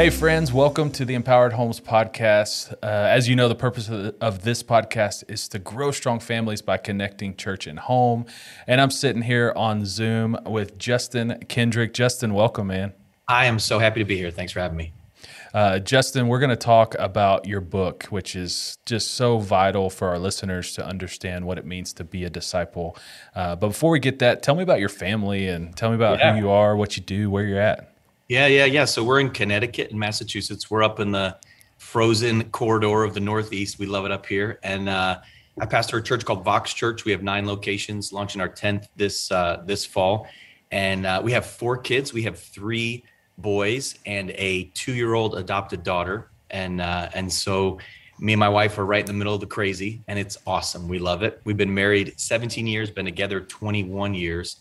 Hey, friends, welcome to the Empowered Homes podcast. Uh, as you know, the purpose of, the, of, this podcast is to grow strong families by connecting church and home. And I'm sitting here on Zoom with Justin Kendrick. Justin, welcome, man. I am so happy to be here. Thanks for having me. Uh, Justin, we're going to talk about your book, which is just so vital for our listeners to understand what it means to be a disciple. Uh, but before we get that, tell me about your family and tell me about yeah. who you are, what you do, where you're at. Yeah, yeah, yeah. So we're in Connecticut and Massachusetts. We're up in the frozen corridor of the Northeast. We love it up here. And uh, I pastor a church called Vox Church. We have nine locations, launching our tenth this uh, this fall. And uh, we have four kids. We have three boys and a two year old adopted daughter. And uh, and so me and my wife are right in the middle of the crazy, and it's awesome. We love it. We've been married 17 years, been together 21 years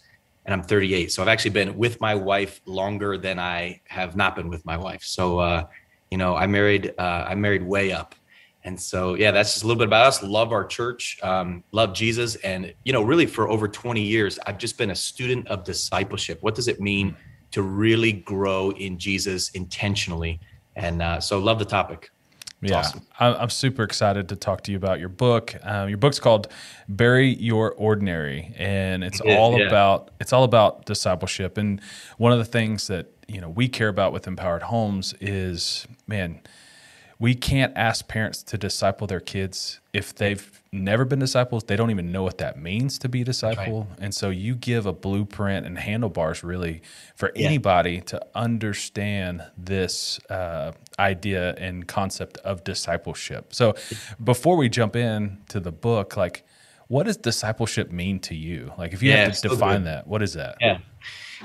and I'm 38. So I've actually been with my wife longer than I have not been with my wife. So, uh, you know, I married, uh, I married way up. And so, yeah, that's just a little bit about us. Love our church, um, love Jesus. And, you know, really for over 20 years, I've just been a student of discipleship. What does it mean to really grow in Jesus intentionally? And uh, so, love the topic. Yeah, awesome. I'm super excited to talk to you about your book. Um, your book's called "Bury Your Ordinary," and it's yeah, all yeah. about it's all about discipleship. And one of the things that you know we care about with Empowered Homes is, man, we can't ask parents to disciple their kids. If they've never been disciples they don't even know what that means to be a disciple. Right. and so you give a blueprint and handlebars really for yeah. anybody to understand this uh, idea and concept of discipleship. So before we jump in to the book like what does discipleship mean to you? Like if you yeah, have to define that what is that? Yeah.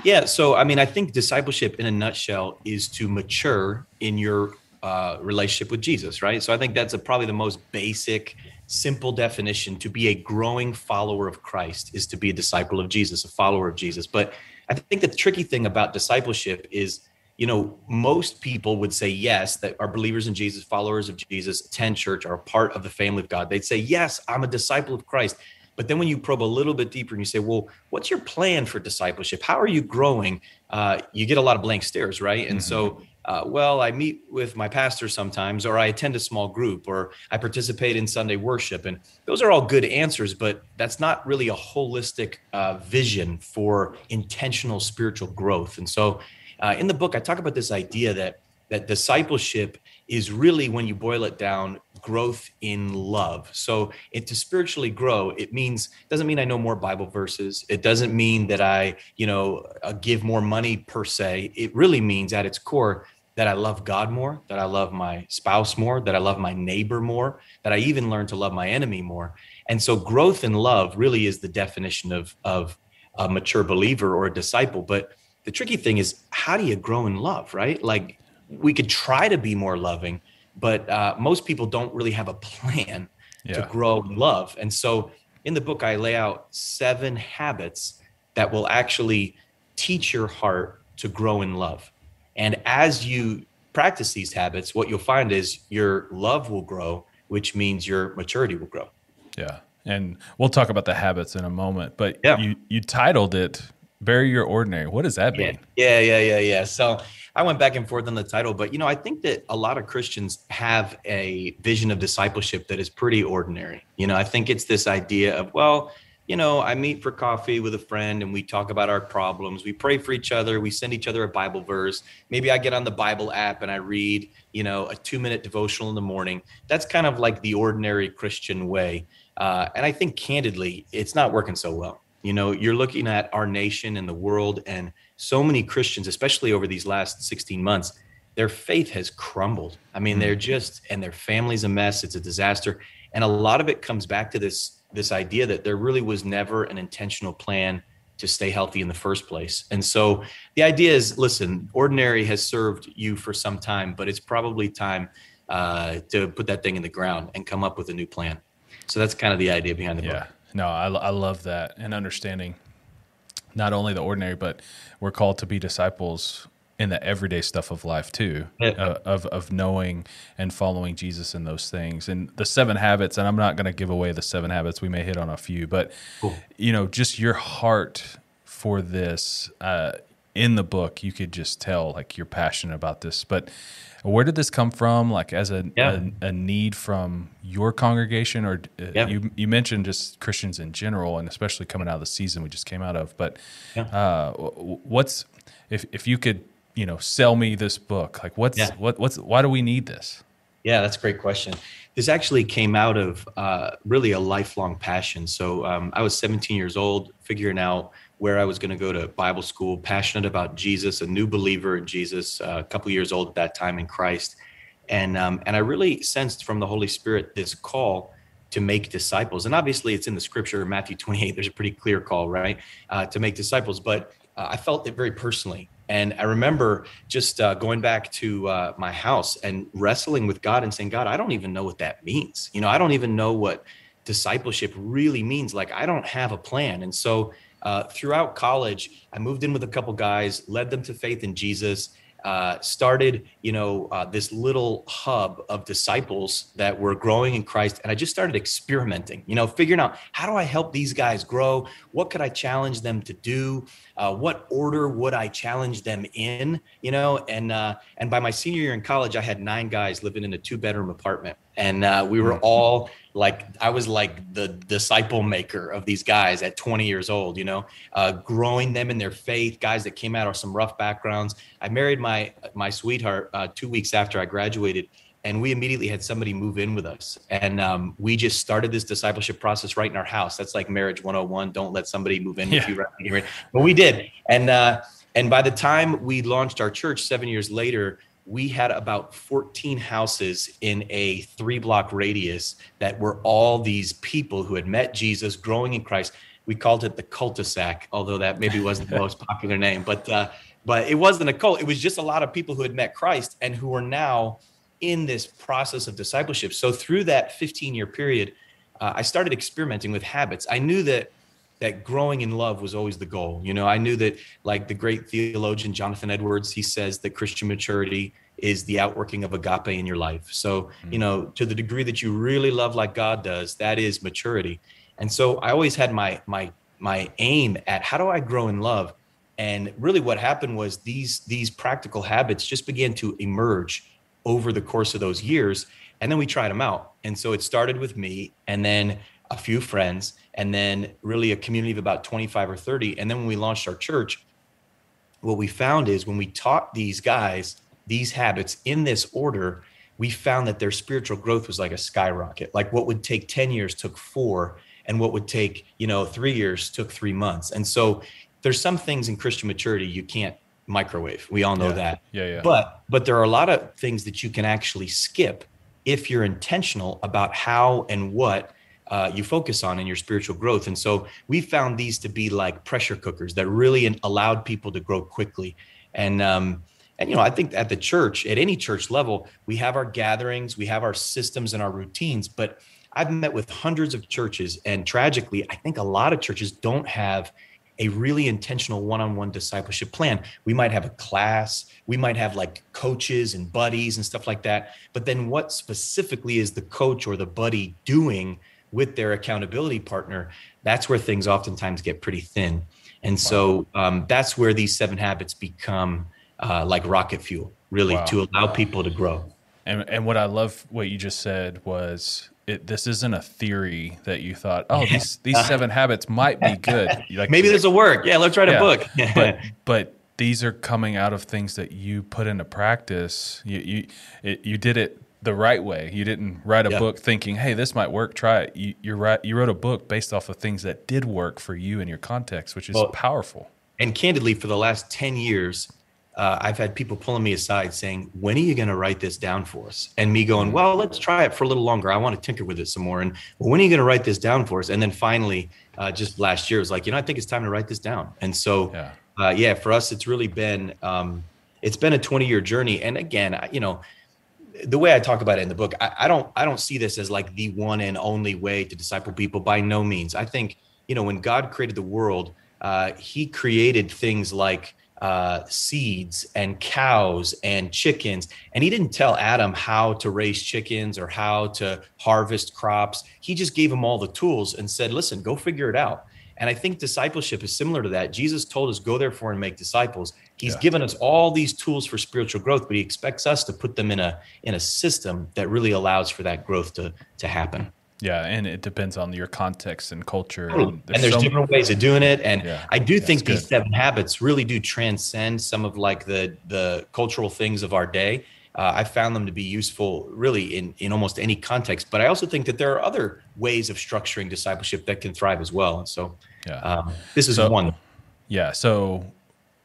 Yeah so i mean i think discipleship in a nutshell is to mature in your uh, relationship with Jesus, right? So I think that's a, probably the most basic, simple definition. To be a growing follower of Christ is to be a disciple of Jesus, a follower of Jesus. But I think the tricky thing about discipleship is, you know, most people would say yes, that are believers in Jesus, followers of Jesus, attend church, are a part of the family of God. They'd say, yes, I'm a disciple of Christ. But then when you probe a little bit deeper and you say, well, what's your plan for discipleship? How are you growing? Uh, you get a lot of blank stares, right? And mm-hmm. so uh, well, I meet with my pastor sometimes, or I attend a small group, or I participate in Sunday worship. And those are all good answers, but that's not really a holistic uh, vision for intentional spiritual growth. And so uh, in the book, I talk about this idea that that discipleship is really when you boil it down growth in love so it, to spiritually grow it means doesn't mean i know more bible verses it doesn't mean that i you know uh, give more money per se it really means at its core that I love God more, that I love my spouse more, that I love my neighbor more, that I even learn to love my enemy more. And so growth in love really is the definition of, of a mature believer or a disciple. But the tricky thing is, how do you grow in love, right? Like we could try to be more loving, but uh, most people don't really have a plan yeah. to grow in love. And so in the book, I lay out seven habits that will actually teach your heart to grow in love. And as you practice these habits, what you'll find is your love will grow, which means your maturity will grow. Yeah. And we'll talk about the habits in a moment, but yeah. you, you titled it Bury Your Ordinary. What does that mean? Yeah, yeah, yeah, yeah. So I went back and forth on the title, but you know, I think that a lot of Christians have a vision of discipleship that is pretty ordinary. You know, I think it's this idea of, well, you know, I meet for coffee with a friend and we talk about our problems. We pray for each other. We send each other a Bible verse. Maybe I get on the Bible app and I read, you know, a two minute devotional in the morning. That's kind of like the ordinary Christian way. Uh, and I think candidly, it's not working so well. You know, you're looking at our nation and the world, and so many Christians, especially over these last 16 months, their faith has crumbled. I mean, they're mm. just, and their family's a mess. It's a disaster. And a lot of it comes back to this this idea that there really was never an intentional plan to stay healthy in the first place. And so the idea is listen, ordinary has served you for some time, but it's probably time uh, to put that thing in the ground and come up with a new plan. So that's kind of the idea behind the yeah. book. No, I, I love that and understanding not only the ordinary, but we're called to be disciples in the everyday stuff of life too, yeah. uh, of of knowing and following Jesus in those things. And the seven habits, and I'm not going to give away the seven habits. We may hit on a few, but cool. you know, just your heart for this. Uh, in the book, you could just tell like you're passionate about this. But where did this come from? Like as a yeah. a, a, need from your congregation, or uh, yeah. you you mentioned just Christians in general, and especially coming out of the season we just came out of. But uh, what's if if you could you know sell me this book? Like what's what what's why do we need this? Yeah, that's a great question. This actually came out of uh, really a lifelong passion. So um, I was 17 years old, figuring out where I was going to go to Bible school, passionate about Jesus, a new believer in Jesus, uh, a couple years old at that time in Christ, and um, and I really sensed from the Holy Spirit this call to make disciples. And obviously, it's in the Scripture, Matthew 28. There's a pretty clear call, right, uh, to make disciples. But uh, I felt it very personally. And I remember just uh, going back to uh, my house and wrestling with God and saying, God, I don't even know what that means. You know, I don't even know what discipleship really means. Like, I don't have a plan. And so uh, throughout college, I moved in with a couple guys, led them to faith in Jesus, uh, started, you know, uh, this little hub of disciples that were growing in Christ. And I just started experimenting, you know, figuring out how do I help these guys grow? What could I challenge them to do? Uh, what order would I challenge them in? You know, and uh, and by my senior year in college, I had nine guys living in a two bedroom apartment, and uh, we were mm-hmm. all like I was like the disciple maker of these guys at 20 years old, you know, uh, growing them in their faith. Guys that came out of some rough backgrounds. I married my my sweetheart uh, two weeks after I graduated, and we immediately had somebody move in with us, and um, we just started this discipleship process right in our house. That's like marriage 101. Don't let somebody move in yeah. with you right But we did, and uh, and by the time we launched our church seven years later we had about 14 houses in a three block radius that were all these people who had met Jesus, growing in Christ. We called it the cul-de-sac, although that maybe wasn't the most popular name, but uh, but it wasn't a cult. It was just a lot of people who had met Christ and who were now in this process of discipleship. So through that 15 year period, uh, I started experimenting with habits. I knew that that growing in love was always the goal. You know, I knew that like the great theologian Jonathan Edwards, he says that Christian maturity is the outworking of agape in your life. So, mm-hmm. you know, to the degree that you really love like God does, that is maturity. And so I always had my my my aim at how do I grow in love? And really what happened was these these practical habits just began to emerge over the course of those years and then we tried them out. And so it started with me and then a few friends and then really a community of about 25 or 30 and then when we launched our church what we found is when we taught these guys these habits in this order we found that their spiritual growth was like a skyrocket. Like what would take 10 years took 4 and what would take you know 3 years took 3 months. And so there's some things in christian maturity you can't microwave. We all know yeah. that. Yeah yeah. But but there are a lot of things that you can actually skip if you're intentional about how and what uh, you focus on in your spiritual growth. And so we found these to be like pressure cookers that really allowed people to grow quickly. And um, and you know, I think at the church, at any church level, we have our gatherings, we have our systems and our routines. But I've met with hundreds of churches, and tragically, I think a lot of churches don't have a really intentional one-on-one discipleship plan. We might have a class, we might have like coaches and buddies and stuff like that. But then what specifically is the coach or the buddy doing with their accountability partner, that's where things oftentimes get pretty thin. And so um, that's where these seven habits become uh, like rocket fuel, really, wow. to allow people to grow. And, and what I love what you just said was it, this isn't a theory that you thought, oh, these these seven habits might be good. Like maybe this will work. Yeah, let's write yeah, a book. but but these are coming out of things that you put into practice. You you it, you did it the right way. You didn't write a yeah. book thinking, "Hey, this might work. Try it." You you right. You wrote a book based off of things that did work for you in your context, which is well, powerful. And candidly, for the last ten years, uh, I've had people pulling me aside saying, "When are you going to write this down for us?" And me going. "Well, let's try it for a little longer. I want to tinker with it some more." And well, when are you going to write this down for us? And then finally, uh, just last year, it was like, you know, I think it's time to write this down. And so, yeah, uh, yeah for us, it's really been um, it's been a 20 year journey. And again, you know, the way I talk about it in the book, I, I, don't I don't see this as like the one and only way to disciple people. By no means. I think you know when God created the world, uh, He created things like uh, seeds and cows and chickens, and He didn't tell Adam how to raise chickens or how to harvest crops. He just gave him all the tools and said, "Listen, go figure it out." And I think discipleship is similar to that. Jesus told us, "Go therefore and make disciples." He's yeah. given us all these tools for spiritual growth, but he expects us to put them in a in a system that really allows for that growth to to happen. Yeah, and it depends on your context and culture. And there's, and there's so different ways of doing it. And yeah, I do think these good. seven habits really do transcend some of like the the cultural things of our day. Uh, I found them to be useful really in in almost any context. But I also think that there are other ways of structuring discipleship that can thrive as well. And so, yeah. um, this is so, one. Yeah. So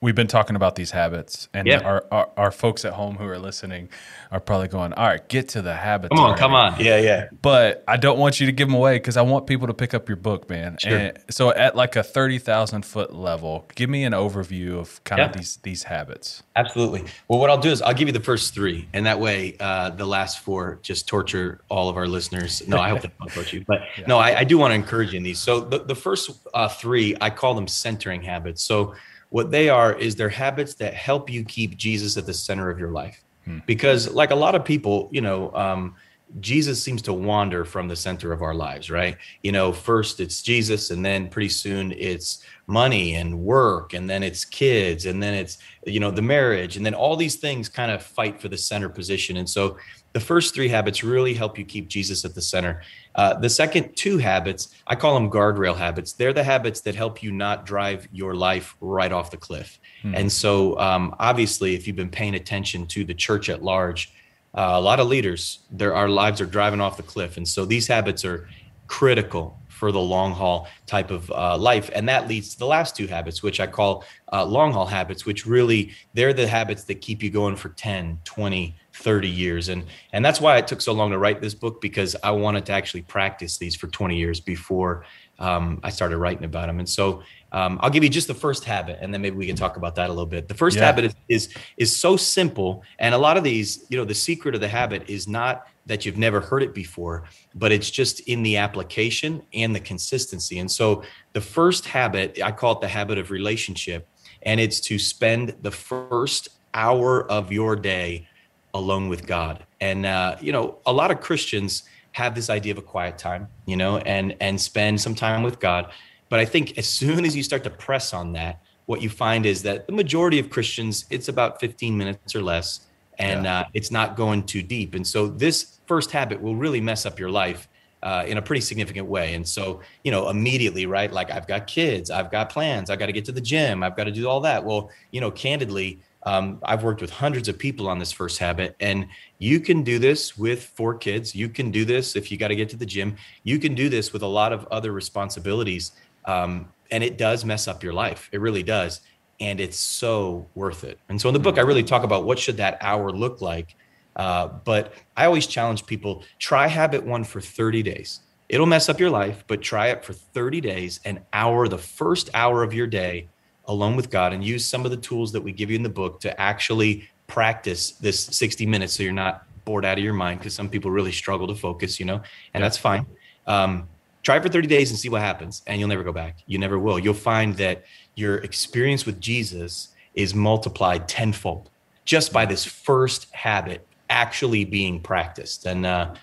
we've been talking about these habits, and yeah. our, our, our folks at home who are listening are probably going, "All right, get to the habits." Come on, already. come on, yeah, yeah. But I don't want you to give them away because I want people to pick up your book, man. Sure. And so at like a thirty thousand foot level, give me an overview of kind yeah. of these these habits. Absolutely. Well, what I'll do is I'll give you the first three, and that way uh, the last four just torture all of our listeners. No, I hope they don't torture you, but yeah. no, I, I, do want to encourage you in these. So the the first uh, three, I call them centering habits. So what they are is they're habits that help you keep Jesus at the center of your life. Hmm. Because, like a lot of people, you know, um, Jesus seems to wander from the center of our lives, right? You know, first it's Jesus, and then pretty soon it's money and work, and then it's kids, and then it's, you know, the marriage, and then all these things kind of fight for the center position. And so the first three habits really help you keep Jesus at the center. Uh, the second two habits, I call them guardrail habits. They're the habits that help you not drive your life right off the cliff. Hmm. And so, um, obviously, if you've been paying attention to the church at large, uh, a lot of leaders, their our lives are driving off the cliff, and so these habits are critical for the long haul type of uh, life. And that leads to the last two habits, which I call uh, long haul habits, which really they're the habits that keep you going for 10, 20, 30 years. And, and that's why it took so long to write this book because I wanted to actually practice these for 20 years before um, I started writing about them. And so um, I'll give you just the first habit, and then maybe we can talk about that a little bit. The first yeah. habit is, is is so simple, and a lot of these, you know, the secret of the habit is not that you've never heard it before, but it's just in the application and the consistency. And so the first habit, I call it the habit of relationship, and it's to spend the first hour of your day alone with God. And uh, you know, a lot of Christians have this idea of a quiet time, you know, and and spend some time with God. But I think as soon as you start to press on that, what you find is that the majority of Christians, it's about 15 minutes or less, and yeah. uh, it's not going too deep. And so this first habit will really mess up your life uh, in a pretty significant way. And so, you know, immediately, right? Like I've got kids, I've got plans, I've got to get to the gym, I've got to do all that. Well, you know, candidly, um, I've worked with hundreds of people on this first habit, and you can do this with four kids. You can do this if you got to get to the gym. You can do this with a lot of other responsibilities, um, and it does mess up your life. It really does, and it's so worth it. And so in the book, I really talk about what should that hour look like. Uh, but I always challenge people: try habit one for 30 days. It'll mess up your life, but try it for 30 days, an hour, the first hour of your day alone with God and use some of the tools that we give you in the book to actually practice this 60 minutes so you're not bored out of your mind because some people really struggle to focus, you know, and yeah. that's fine. Um, try for 30 days and see what happens, and you'll never go back. You never will. You'll find that your experience with Jesus is multiplied tenfold just by this first habit actually being practiced. And uh,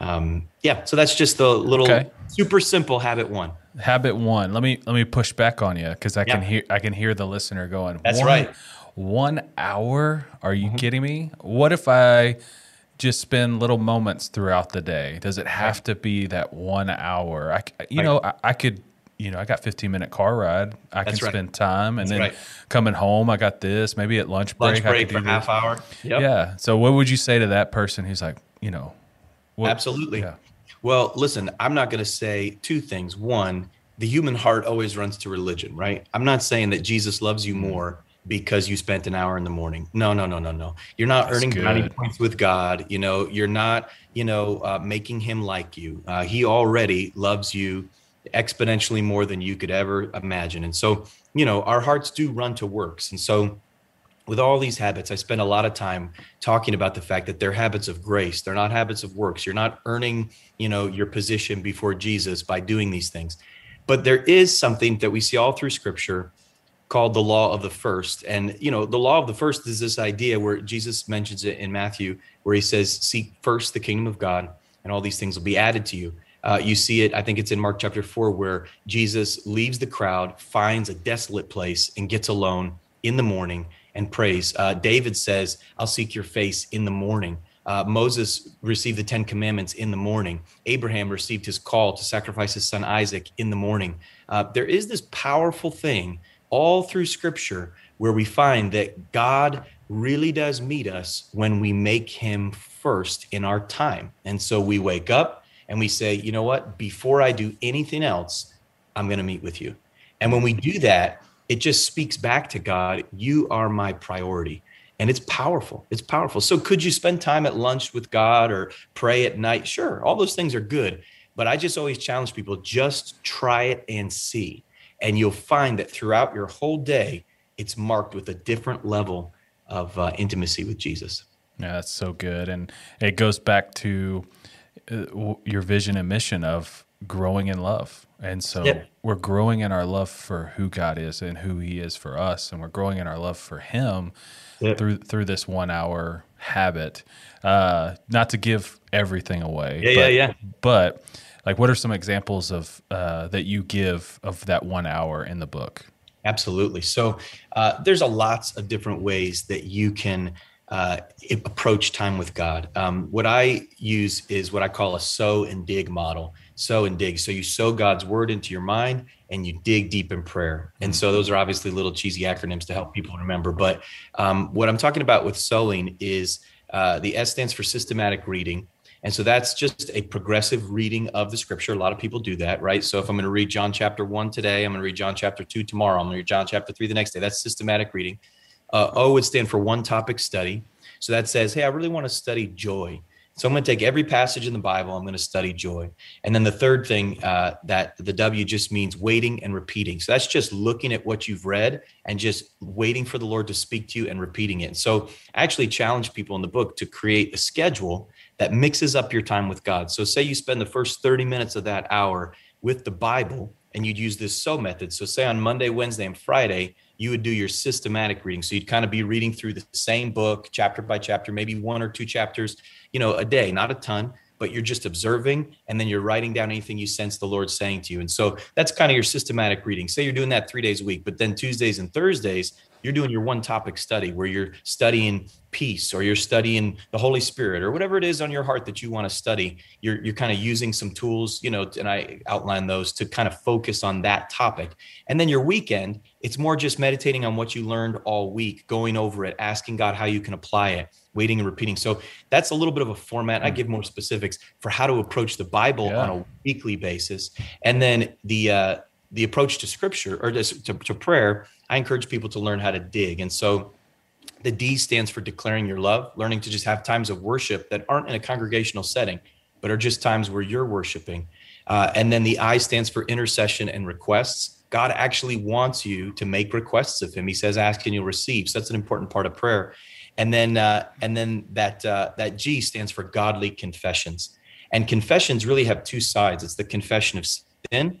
um, yeah, so that's just the little okay. super simple habit one habit one. Let me let me push back on you because I yeah. can hear I can hear the listener going. That's right. One hour? Are you mm-hmm. kidding me? What if I just spend little moments throughout the day? Does it have right. to be that one hour? I you right. know I, I, could. You know, I got 15 minute car ride. I That's can right. spend time, and That's then coming home, I got this. Maybe at lunch break, lunch break for half hour. Yep. Yeah. So, what would you say to that person who's like, you know, what, Absolutely. Yeah. Well, listen, I'm not going to say two things. One, the human heart always runs to religion, right? I'm not saying that Jesus loves you more because you spent an hour in the morning. No, no, no, no, no. You're not That's earning points with God. You know, you're not, you know, uh, making him like you. Uh, he already loves you exponentially more than you could ever imagine. And so, you know, our hearts do run to works. And so, with all these habits, I spend a lot of time talking about the fact that they're habits of grace. They're not habits of works. You're not earning, you know, your position before Jesus by doing these things. But there is something that we see all through scripture called the law of the first. And, you know, the law of the first is this idea where Jesus mentions it in Matthew, where he says, Seek first the kingdom of God, and all these things will be added to you. Uh, you see it, I think it's in Mark chapter four, where Jesus leaves the crowd, finds a desolate place, and gets alone in the morning and prays. Uh, David says, I'll seek your face in the morning. Uh, Moses received the Ten Commandments in the morning. Abraham received his call to sacrifice his son Isaac in the morning. Uh, there is this powerful thing all through Scripture where we find that God really does meet us when we make him first in our time. And so we wake up and we say, you know what? Before I do anything else, I'm going to meet with you. And when we do that, it just speaks back to God, you are my priority. And it's powerful. It's powerful. So, could you spend time at lunch with God or pray at night? Sure, all those things are good. But I just always challenge people just try it and see. And you'll find that throughout your whole day, it's marked with a different level of uh, intimacy with Jesus. Yeah, that's so good. And it goes back to uh, your vision and mission of growing in love. And so we're growing in our love for who God is and who he is for us. And we're growing in our love for him through, through this one hour habit. Uh, not to give everything away. Yeah, but, yeah, yeah. But like, what are some examples of, uh, that you give of that one hour in the book? Absolutely. So uh, there's a lots of different ways that you can uh, approach time with God. Um, what I use is what I call a sow and dig model. Sow and dig. So you sow God's word into your mind and you dig deep in prayer. And so those are obviously little cheesy acronyms to help people remember. But um, what I'm talking about with sowing is uh, the S stands for systematic reading. And so that's just a progressive reading of the scripture. A lot of people do that, right? So if I'm going to read John chapter one today, I'm going to read John chapter two tomorrow, I'm going to read John chapter three the next day. That's systematic reading. Uh, o would stand for one topic study. So that says, hey, I really want to study joy. So I'm going to take every passage in the Bible. I'm going to study joy. And then the third thing uh, that the W just means waiting and repeating. So that's just looking at what you've read and just waiting for the Lord to speak to you and repeating it. So I actually challenge people in the book to create a schedule that mixes up your time with God. So say you spend the first 30 minutes of that hour with the Bible and you'd use this sow method. So say on Monday, Wednesday, and Friday, you would do your systematic reading. So you'd kind of be reading through the same book, chapter by chapter, maybe one or two chapters, you know, a day, not a ton, but you're just observing and then you're writing down anything you sense the Lord saying to you. And so that's kind of your systematic reading. Say you're doing that three days a week, but then Tuesdays and Thursdays, you're doing your one topic study where you're studying peace or you're studying the Holy Spirit or whatever it is on your heart that you want to study. You're, you're kind of using some tools, you know, and I outline those to kind of focus on that topic. And then your weekend, it's more just meditating on what you learned all week, going over it, asking God how you can apply it, waiting and repeating. So that's a little bit of a format. I give more specifics for how to approach the Bible yeah. on a weekly basis. And then the, uh, the approach to scripture or to, to, to prayer, I encourage people to learn how to dig. And so the D stands for declaring your love, learning to just have times of worship that aren't in a congregational setting, but are just times where you're worshiping. Uh, and then the I stands for intercession and requests. God actually wants you to make requests of Him. He says, "Ask and you'll receive." So that's an important part of prayer. And then, uh, and then that uh, that G stands for godly confessions. And confessions really have two sides. It's the confession of sin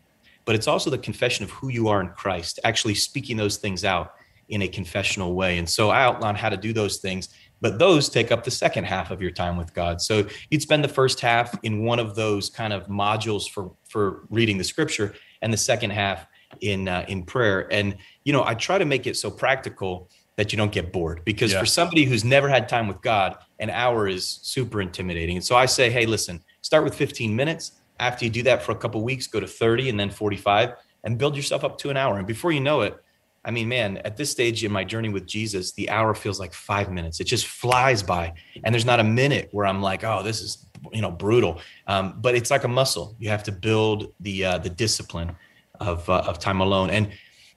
but it's also the confession of who you are in Christ, actually speaking those things out in a confessional way. And so I outline how to do those things, but those take up the second half of your time with God. So you'd spend the first half in one of those kind of modules for for reading the scripture and the second half in uh, in prayer. And you know, I try to make it so practical that you don't get bored because yeah. for somebody who's never had time with God, an hour is super intimidating. And so I say, hey, listen, start with 15 minutes after you do that for a couple weeks, go to 30 and then 45 and build yourself up to an hour. And before you know it, I mean, man, at this stage in my journey with Jesus, the hour feels like five minutes. It just flies by. And there's not a minute where I'm like, oh, this is, you know, brutal. Um, but it's like a muscle. You have to build the, uh, the discipline of, uh, of time alone. And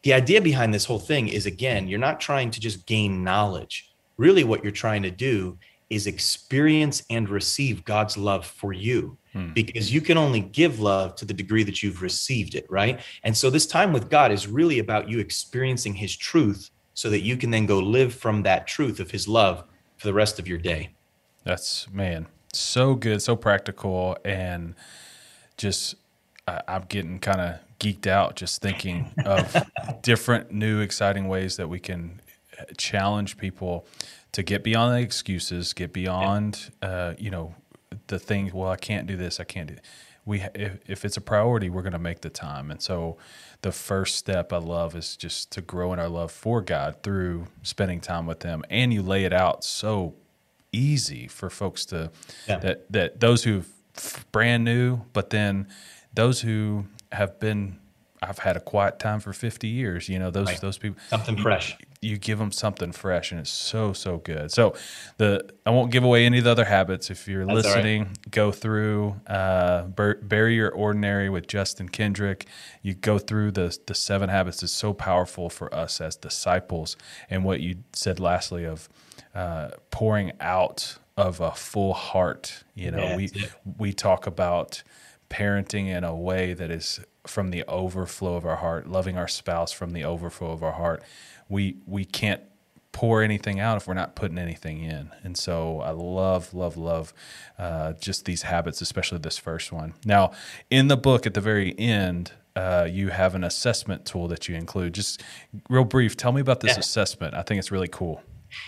the idea behind this whole thing is, again, you're not trying to just gain knowledge. Really, what you're trying to do is experience and receive God's love for you hmm. because you can only give love to the degree that you've received it, right? And so this time with God is really about you experiencing his truth so that you can then go live from that truth of his love for the rest of your day. That's man, so good, so practical and just I'm getting kind of geeked out just thinking of different new exciting ways that we can challenge people to get beyond the excuses, get beyond, uh, you know, the things. Well, I can't do this. I can't do. we if, if it's a priority, we're going to make the time. And so, the first step I love is just to grow in our love for God through spending time with Him. And you lay it out so easy for folks to yeah. that that those who brand new, but then those who have been I've had a quiet time for 50 years. You know, those right. those people something fresh. You, give them something fresh, and it's so so good. So the I won't give away any of the other habits. If you're That's listening, right. go through uh, bury your ordinary with Justin Kendrick. You go through the the seven habits is so powerful for us as disciples. And what you said lastly of uh, pouring out of a full heart. You know, yeah, we we talk about parenting in a way that is from the overflow of our heart, loving our spouse from the overflow of our heart. We we can't pour anything out if we're not putting anything in. And so I love, love, love uh, just these habits, especially this first one. Now, in the book at the very end, uh, you have an assessment tool that you include. Just real brief, tell me about this yeah. assessment. I think it's really cool.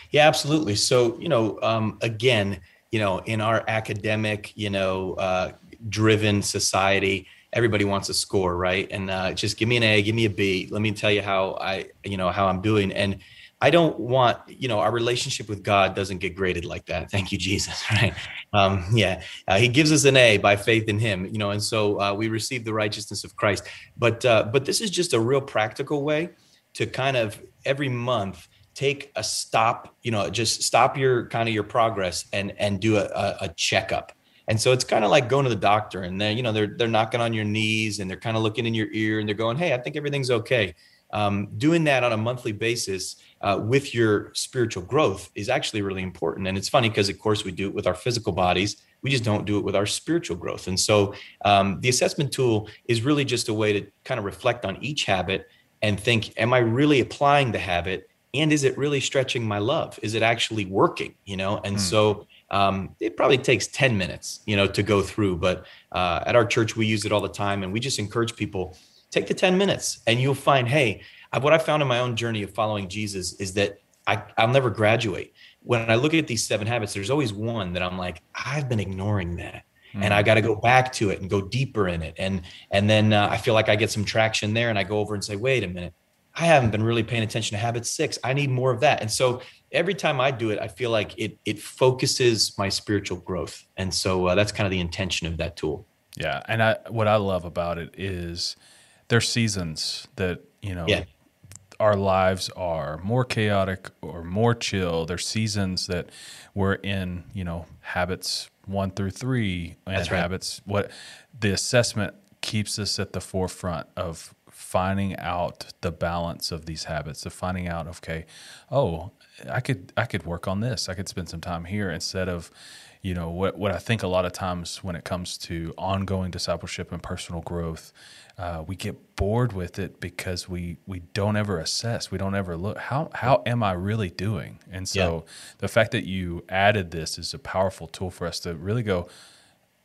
Yeah, absolutely. So, you know, um, again, you know, in our academic, you know, uh, driven society, everybody wants a score, right? And uh, just give me an A, give me a B. Let me tell you how I, you know, how I'm doing. And I don't want, you know, our relationship with God doesn't get graded like that. Thank you, Jesus. Right? Um, yeah, uh, He gives us an A by faith in Him, you know, and so uh, we receive the righteousness of Christ. But uh, but this is just a real practical way to kind of every month take a stop, you know, just stop your kind of your progress and and do a, a, a checkup and so it's kind of like going to the doctor and then, you know, they're, they're knocking on your knees and they're kind of looking in your ear and they're going, Hey, I think everything's okay. Um, doing that on a monthly basis uh, with your spiritual growth is actually really important. And it's funny because, of course, we do it with our physical bodies. We just don't do it with our spiritual growth. And so um, the assessment tool is really just a way to kind of reflect on each habit and think, am I really applying the habit? And is it really stretching my love? Is it actually working? You know, and mm. so um, it probably takes 10 minutes, you know, to go through. But uh, at our church, we use it all the time. And we just encourage people take the 10 minutes and you'll find, hey, what I found in my own journey of following Jesus is that I, I'll never graduate. When I look at these seven habits, there's always one that I'm like, I've been ignoring that. And I got to go back to it and go deeper in it. And and then uh, I feel like I get some traction there, and I go over and say, "Wait a minute, I haven't been really paying attention to habit six. I need more of that." And so every time I do it, I feel like it it focuses my spiritual growth, and so uh, that's kind of the intention of that tool. Yeah, and I what I love about it is there's seasons that you know yeah. our lives are more chaotic or more chill. There's seasons that we're in, you know, habits one through three and right. habits. What the assessment keeps us at the forefront of finding out the balance of these habits of finding out okay oh I could I could work on this. I could spend some time here instead of, you know, what what I think a lot of times when it comes to ongoing discipleship and personal growth, uh, we get bored with it because we we don't ever assess. We don't ever look how how am I really doing? And so yeah. the fact that you added this is a powerful tool for us to really go,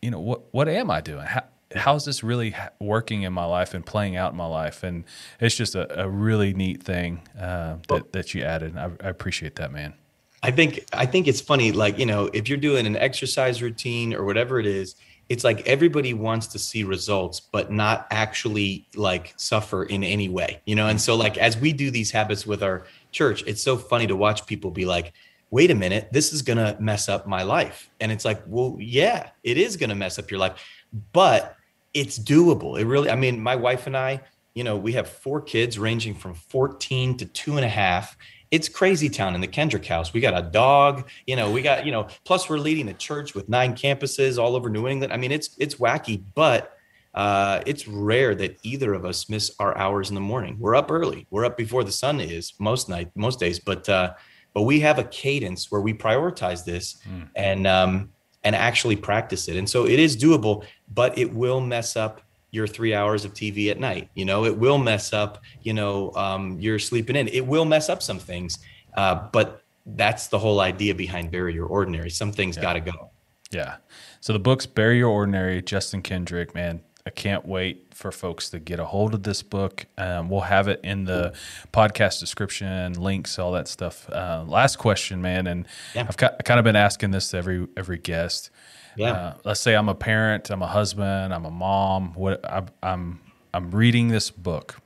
you know, what what am I doing? How, how's this really working in my life and playing out in my life? And it's just a, a really neat thing uh, that that you added. I, I appreciate that, man. I think I think it's funny. Like you know, if you're doing an exercise routine or whatever it is, it's like everybody wants to see results, but not actually like suffer in any way. You know, and so like as we do these habits with our church, it's so funny to watch people be like wait a minute, this is to mess up my life. And it's like, well, yeah, it is to mess up your life. But it's doable. It really, I mean, my wife and I, you know, we have four kids ranging from 14 to two and a half. It's crazy town in the Kendrick house. We got a dog, you know, we got, you know, plus we're leading a church with nine campuses all over New England. I mean, it's it's wacky, but uh, it's rare that either of us miss our hours in the morning. We're up early. We're up before the sun is most night, most days, but uh, but we have a cadence where we prioritize this mm. and um and actually practice it. And so it is doable, but it will mess up your three hours of TV at night. You know, it will mess up, you know, um, you're sleeping in. It will mess up some things. Uh, but that's the whole idea behind Bury Your Ordinary. Some things yeah. got to go. Yeah. So the book's Bury Your Ordinary, Justin Kendrick, man, I can't wait for folks to get a hold of this book. Um, we'll have it in the podcast description, links, all that stuff. Uh, last question, man, and yeah. I've, I've kind of been asking this to every every guest. Yeah. Uh, let's say I'm a parent, I'm a husband, I'm a mom. What I, I'm I'm reading this book.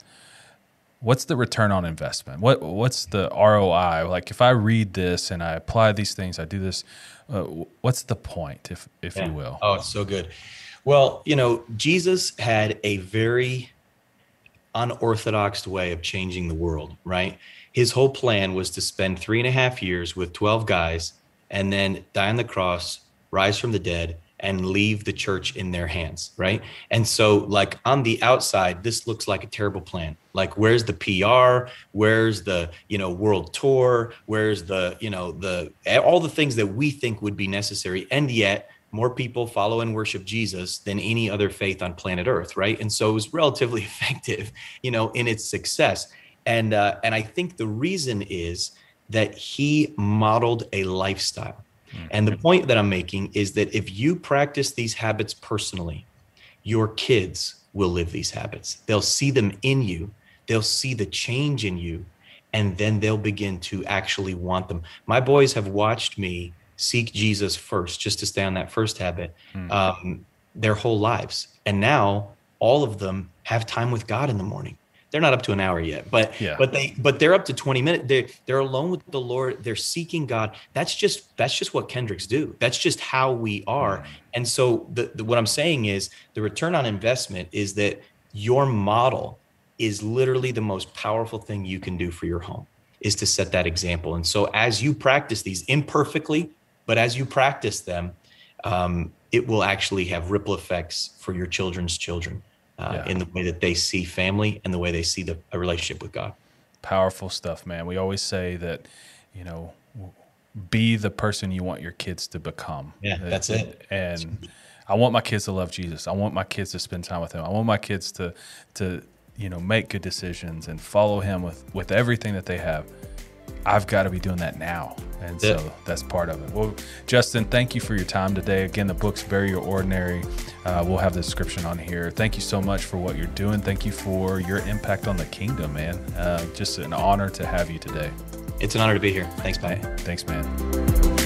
What's the return on investment? What what's the ROI? Like if I read this and I apply these things, I do this. Uh, what's the point, if if yeah. you will? Oh, it's so good. Well, you know, Jesus had a very unorthodox way of changing the world, right? His whole plan was to spend three and a half years with 12 guys and then die on the cross, rise from the dead, and leave the church in their hands, right? And so, like on the outside, this looks like a terrible plan. Like, where's the PR? Where's the you know world tour? Where's the you know the all the things that we think would be necessary, and yet more people follow and worship Jesus than any other faith on planet Earth, right? And so it was relatively effective, you know, in its success. And uh, and I think the reason is that he modeled a lifestyle. Mm-hmm. And the point that I'm making is that if you practice these habits personally, your kids will live these habits. They'll see them in you. They'll see the change in you, and then they'll begin to actually want them. My boys have watched me seek Jesus first, just to stay on that first habit, mm. um, their whole lives. And now all of them have time with God in the morning. They're not up to an hour yet, but yeah. but they but they're up to 20 minutes. They're they're alone with the Lord. They're seeking God. That's just that's just what Kendricks do. That's just how we are. Mm. And so the, the what I'm saying is the return on investment is that your model is literally the most powerful thing you can do for your home is to set that example. And so as you practice these imperfectly, but as you practice them, um, it will actually have ripple effects for your children's children uh, yeah. in the way that they see family and the way they see the a relationship with God. Powerful stuff, man. We always say that, you know, be the person you want your kids to become. Yeah, that's it. And I want my kids to love Jesus. I want my kids to spend time with him. I want my kids to to you know make good decisions and follow him with with everything that they have. I've got to be doing that now. And yeah. so that's part of it. Well, Justin, thank you for your time today. Again, the book's Bury Your Ordinary. Uh, we'll have the description on here. Thank you so much for what you're doing. Thank you for your impact on the kingdom, man. Uh, just an honor to have you today. It's an honor to be here. Thanks, man. Thanks, man.